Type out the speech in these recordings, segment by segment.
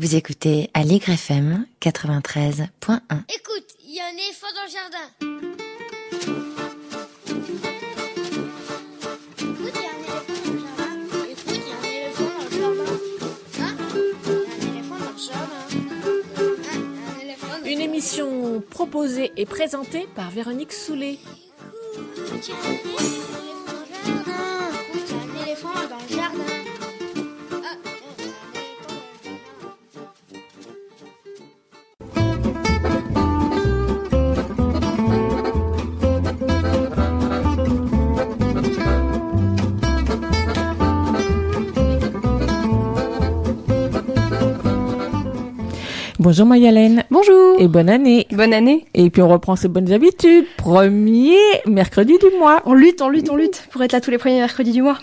Vous écoutez Allegre FM 93.1. Écoute, il y a un éléphant dans le jardin. Écoute, il y a un éléphant dans le jardin. Écoute, il y a un éléphant dans le jardin. Hein? Un éléphant dans le jardin. Hein un éléphant dans le Une émission proposée et présentée par Véronique Soulet. Écoute, Bonjour Mayalène Bonjour et bonne année. Bonne année Et puis on reprend ses bonnes habitudes. Premier mercredi du mois. On lutte, on lutte, on lutte pour être là tous les premiers mercredis du mois.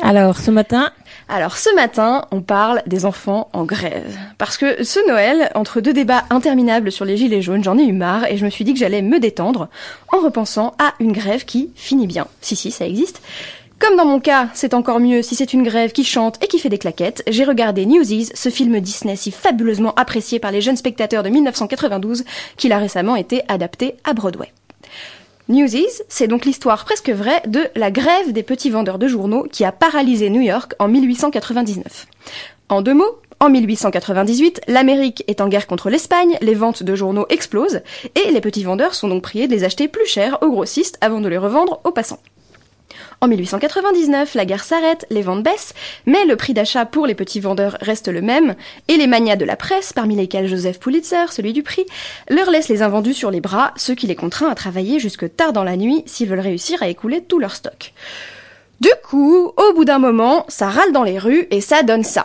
Alors ce matin, Alors ce matin, on parle des enfants en grève. Parce que ce Noël, entre deux débats interminables sur les gilets jaunes, j'en ai eu marre et je me suis dit que j'allais me détendre en repensant à une grève qui finit bien. Si, si, ça existe. Comme dans mon cas, c'est encore mieux si c'est une grève qui chante et qui fait des claquettes, j'ai regardé Newsies, ce film Disney si fabuleusement apprécié par les jeunes spectateurs de 1992, qu'il a récemment été adapté à Broadway. Newsies, c'est donc l'histoire presque vraie de la grève des petits vendeurs de journaux qui a paralysé New York en 1899. En deux mots, en 1898, l'Amérique est en guerre contre l'Espagne, les ventes de journaux explosent, et les petits vendeurs sont donc priés de les acheter plus cher aux grossistes avant de les revendre aux passants. En 1899, la guerre s'arrête, les ventes baissent, mais le prix d'achat pour les petits vendeurs reste le même, et les magnats de la presse, parmi lesquels Joseph Pulitzer, celui du prix, leur laissent les invendus sur les bras, ce qui les contraint à travailler jusque tard dans la nuit s'ils veulent réussir à écouler tout leur stock. Du coup, au bout d'un moment, ça râle dans les rues et ça donne ça.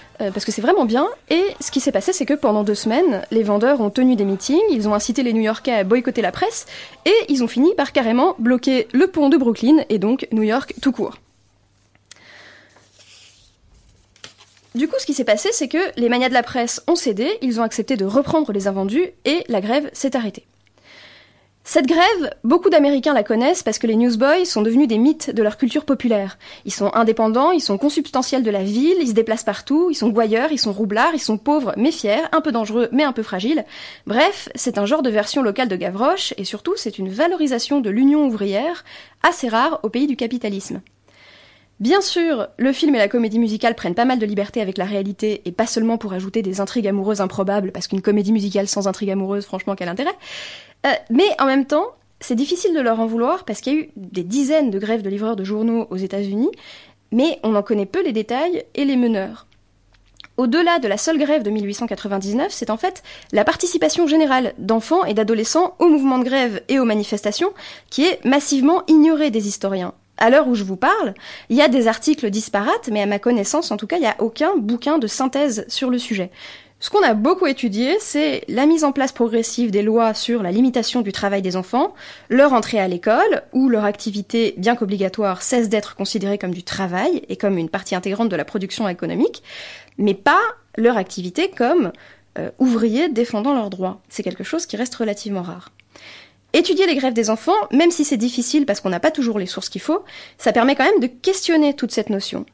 euh, Parce que c'est vraiment bien. Et ce qui s'est passé, c'est que pendant deux semaines, les vendeurs ont tenu des meetings, ils ont incité les New-Yorkais à boycotter la presse, et ils ont fini par carrément bloquer le pont de Brooklyn, et donc New York tout court. Du coup, ce qui s'est passé, c'est que les magnats de la presse ont cédé, ils ont accepté de reprendre les invendus, et la grève s'est arrêtée. Cette grève, beaucoup d'Américains la connaissent parce que les newsboys sont devenus des mythes de leur culture populaire. Ils sont indépendants, ils sont consubstantiels de la ville, ils se déplacent partout, ils sont gouailleurs, ils sont roublards, ils sont pauvres mais fiers, un peu dangereux mais un peu fragiles. Bref, c'est un genre de version locale de Gavroche et surtout c'est une valorisation de l'union ouvrière assez rare au pays du capitalisme. Bien sûr, le film et la comédie musicale prennent pas mal de liberté avec la réalité et pas seulement pour ajouter des intrigues amoureuses improbables parce qu'une comédie musicale sans intrigue amoureuse, franchement, quel intérêt? Euh, mais en même temps, c'est difficile de leur en vouloir parce qu'il y a eu des dizaines de grèves de livreurs de journaux aux États-Unis, mais on en connaît peu les détails et les meneurs. Au-delà de la seule grève de 1899, c'est en fait la participation générale d'enfants et d'adolescents au mouvement de grève et aux manifestations qui est massivement ignorée des historiens. À l'heure où je vous parle, il y a des articles disparates, mais à ma connaissance, en tout cas, il n'y a aucun bouquin de synthèse sur le sujet. Ce qu'on a beaucoup étudié, c'est la mise en place progressive des lois sur la limitation du travail des enfants, leur entrée à l'école, où leur activité, bien qu'obligatoire, cesse d'être considérée comme du travail et comme une partie intégrante de la production économique, mais pas leur activité comme euh, ouvriers défendant leurs droits. C'est quelque chose qui reste relativement rare. Étudier les grèves des enfants, même si c'est difficile parce qu'on n'a pas toujours les sources qu'il faut, ça permet quand même de questionner toute cette notion.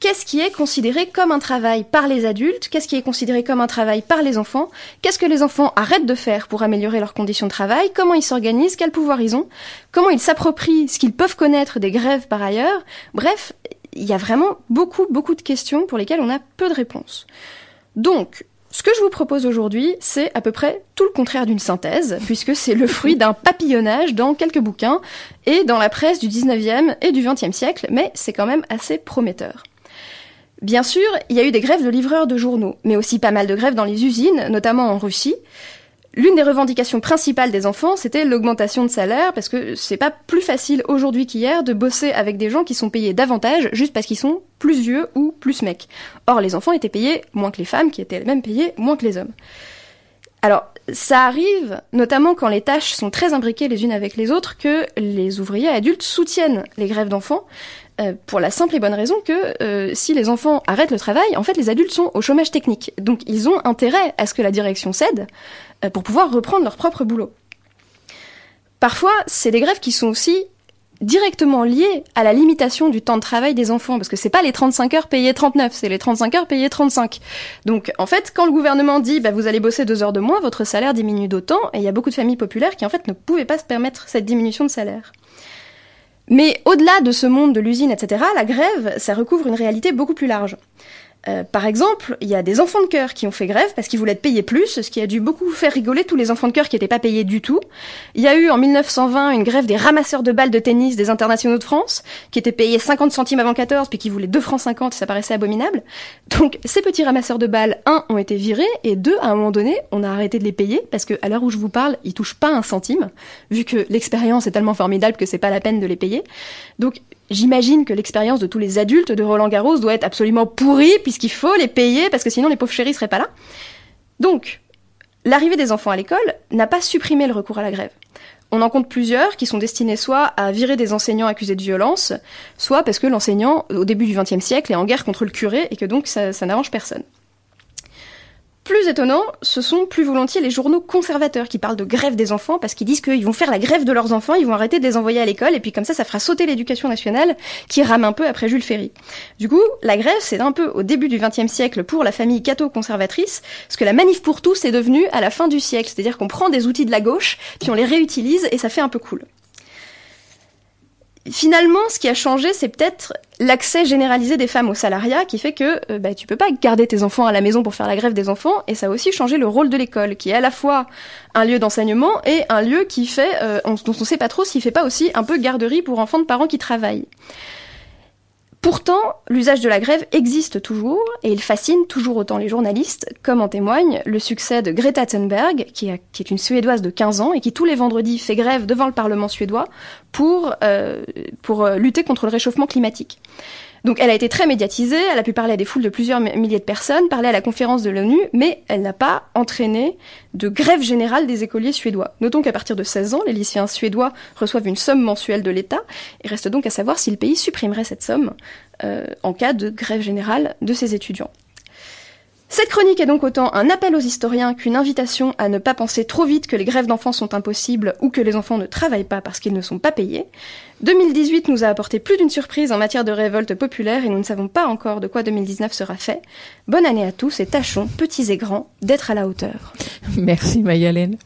Qu'est-ce qui est considéré comme un travail par les adultes? Qu'est-ce qui est considéré comme un travail par les enfants? Qu'est-ce que les enfants arrêtent de faire pour améliorer leurs conditions de travail? Comment ils s'organisent? Quel pouvoir ils ont? Comment ils s'approprient ce qu'ils peuvent connaître des grèves par ailleurs? Bref, il y a vraiment beaucoup, beaucoup de questions pour lesquelles on a peu de réponses. Donc, ce que je vous propose aujourd'hui, c'est à peu près tout le contraire d'une synthèse, puisque c'est le fruit d'un papillonnage dans quelques bouquins et dans la presse du 19e et du 20e siècle, mais c'est quand même assez prometteur. Bien sûr, il y a eu des grèves de livreurs de journaux, mais aussi pas mal de grèves dans les usines, notamment en Russie. L'une des revendications principales des enfants, c'était l'augmentation de salaire, parce que c'est pas plus facile aujourd'hui qu'hier de bosser avec des gens qui sont payés davantage juste parce qu'ils sont plus vieux ou plus mecs. Or, les enfants étaient payés moins que les femmes, qui étaient elles-mêmes payées moins que les hommes. Alors, ça arrive, notamment quand les tâches sont très imbriquées les unes avec les autres, que les ouvriers adultes soutiennent les grèves d'enfants, euh, pour la simple et bonne raison que euh, si les enfants arrêtent le travail, en fait, les adultes sont au chômage technique. Donc, ils ont intérêt à ce que la direction cède euh, pour pouvoir reprendre leur propre boulot. Parfois, c'est des grèves qui sont aussi directement liées à la limitation du temps de travail des enfants, parce que c'est pas les 35 heures payées 39, c'est les 35 heures payées 35. Donc en fait, quand le gouvernement dit bah, vous allez bosser deux heures de moins, votre salaire diminue d'autant, et il y a beaucoup de familles populaires qui en fait ne pouvaient pas se permettre cette diminution de salaire. Mais au-delà de ce monde de l'usine, etc., la grève, ça recouvre une réalité beaucoup plus large. Euh, par exemple, il y a des enfants de cœur qui ont fait grève parce qu'ils voulaient être payés plus, ce qui a dû beaucoup faire rigoler tous les enfants de cœur qui n'étaient pas payés du tout. Il y a eu en 1920 une grève des ramasseurs de balles de tennis des internationaux de France, qui étaient payés 50 centimes avant 14, puis qui voulaient 2 francs 50, ça paraissait abominable. Donc ces petits ramasseurs de balles, un, ont été virés, et deux, à un moment donné, on a arrêté de les payer, parce que à l'heure où je vous parle, ils touchent pas un centime, vu que l'expérience est tellement formidable que c'est pas la peine de les payer. Donc J'imagine que l'expérience de tous les adultes de Roland Garros doit être absolument pourrie, puisqu'il faut les payer, parce que sinon les pauvres chéris seraient pas là. Donc, l'arrivée des enfants à l'école n'a pas supprimé le recours à la grève. On en compte plusieurs qui sont destinés soit à virer des enseignants accusés de violence, soit parce que l'enseignant, au début du XXe siècle, est en guerre contre le curé et que donc ça, ça n'arrange personne. Plus étonnant, ce sont plus volontiers les journaux conservateurs qui parlent de grève des enfants parce qu'ils disent qu'ils vont faire la grève de leurs enfants, ils vont arrêter de les envoyer à l'école et puis comme ça, ça fera sauter l'éducation nationale qui rame un peu après Jules Ferry. Du coup, la grève, c'est un peu au début du XXe siècle pour la famille catho-conservatrice ce que la manif pour tous est devenue à la fin du siècle, c'est-à-dire qu'on prend des outils de la gauche puis on les réutilise et ça fait un peu cool. Finalement, ce qui a changé, c'est peut-être l'accès généralisé des femmes au salariat qui fait que euh, bah, tu peux pas garder tes enfants à la maison pour faire la grève des enfants et ça a aussi changé le rôle de l'école qui est à la fois un lieu d'enseignement et un lieu qui fait euh, on, dont on sait pas trop s'il fait pas aussi un peu garderie pour enfants de parents qui travaillent. Pourtant, l'usage de la grève existe toujours et il fascine toujours autant les journalistes, comme en témoigne le succès de Greta Thunberg, qui, est une Suédoise de 15 ans et qui tous les vendredis fait grève devant le Parlement suédois pour, euh, pour euh, lutter contre le réchauffement climatique. Donc elle a été très médiatisée, elle a pu parler à des foules de plusieurs mi- milliers de personnes, parler à la conférence de l'ONU, mais elle n'a pas entraîné de grève générale des écoliers suédois. Notons qu'à partir de 16 ans, les lycéens suédois reçoivent une somme mensuelle de l'État, et reste donc à savoir si le pays supprimerait cette somme euh, en cas de grève générale de ses étudiants. Cette chronique est donc autant un appel aux historiens qu'une invitation à ne pas penser trop vite que les grèves d'enfants sont impossibles ou que les enfants ne travaillent pas parce qu'ils ne sont pas payés. 2018 nous a apporté plus d'une surprise en matière de révolte populaire et nous ne savons pas encore de quoi 2019 sera fait. Bonne année à tous et tâchons, petits et grands, d'être à la hauteur. Merci Mayalène.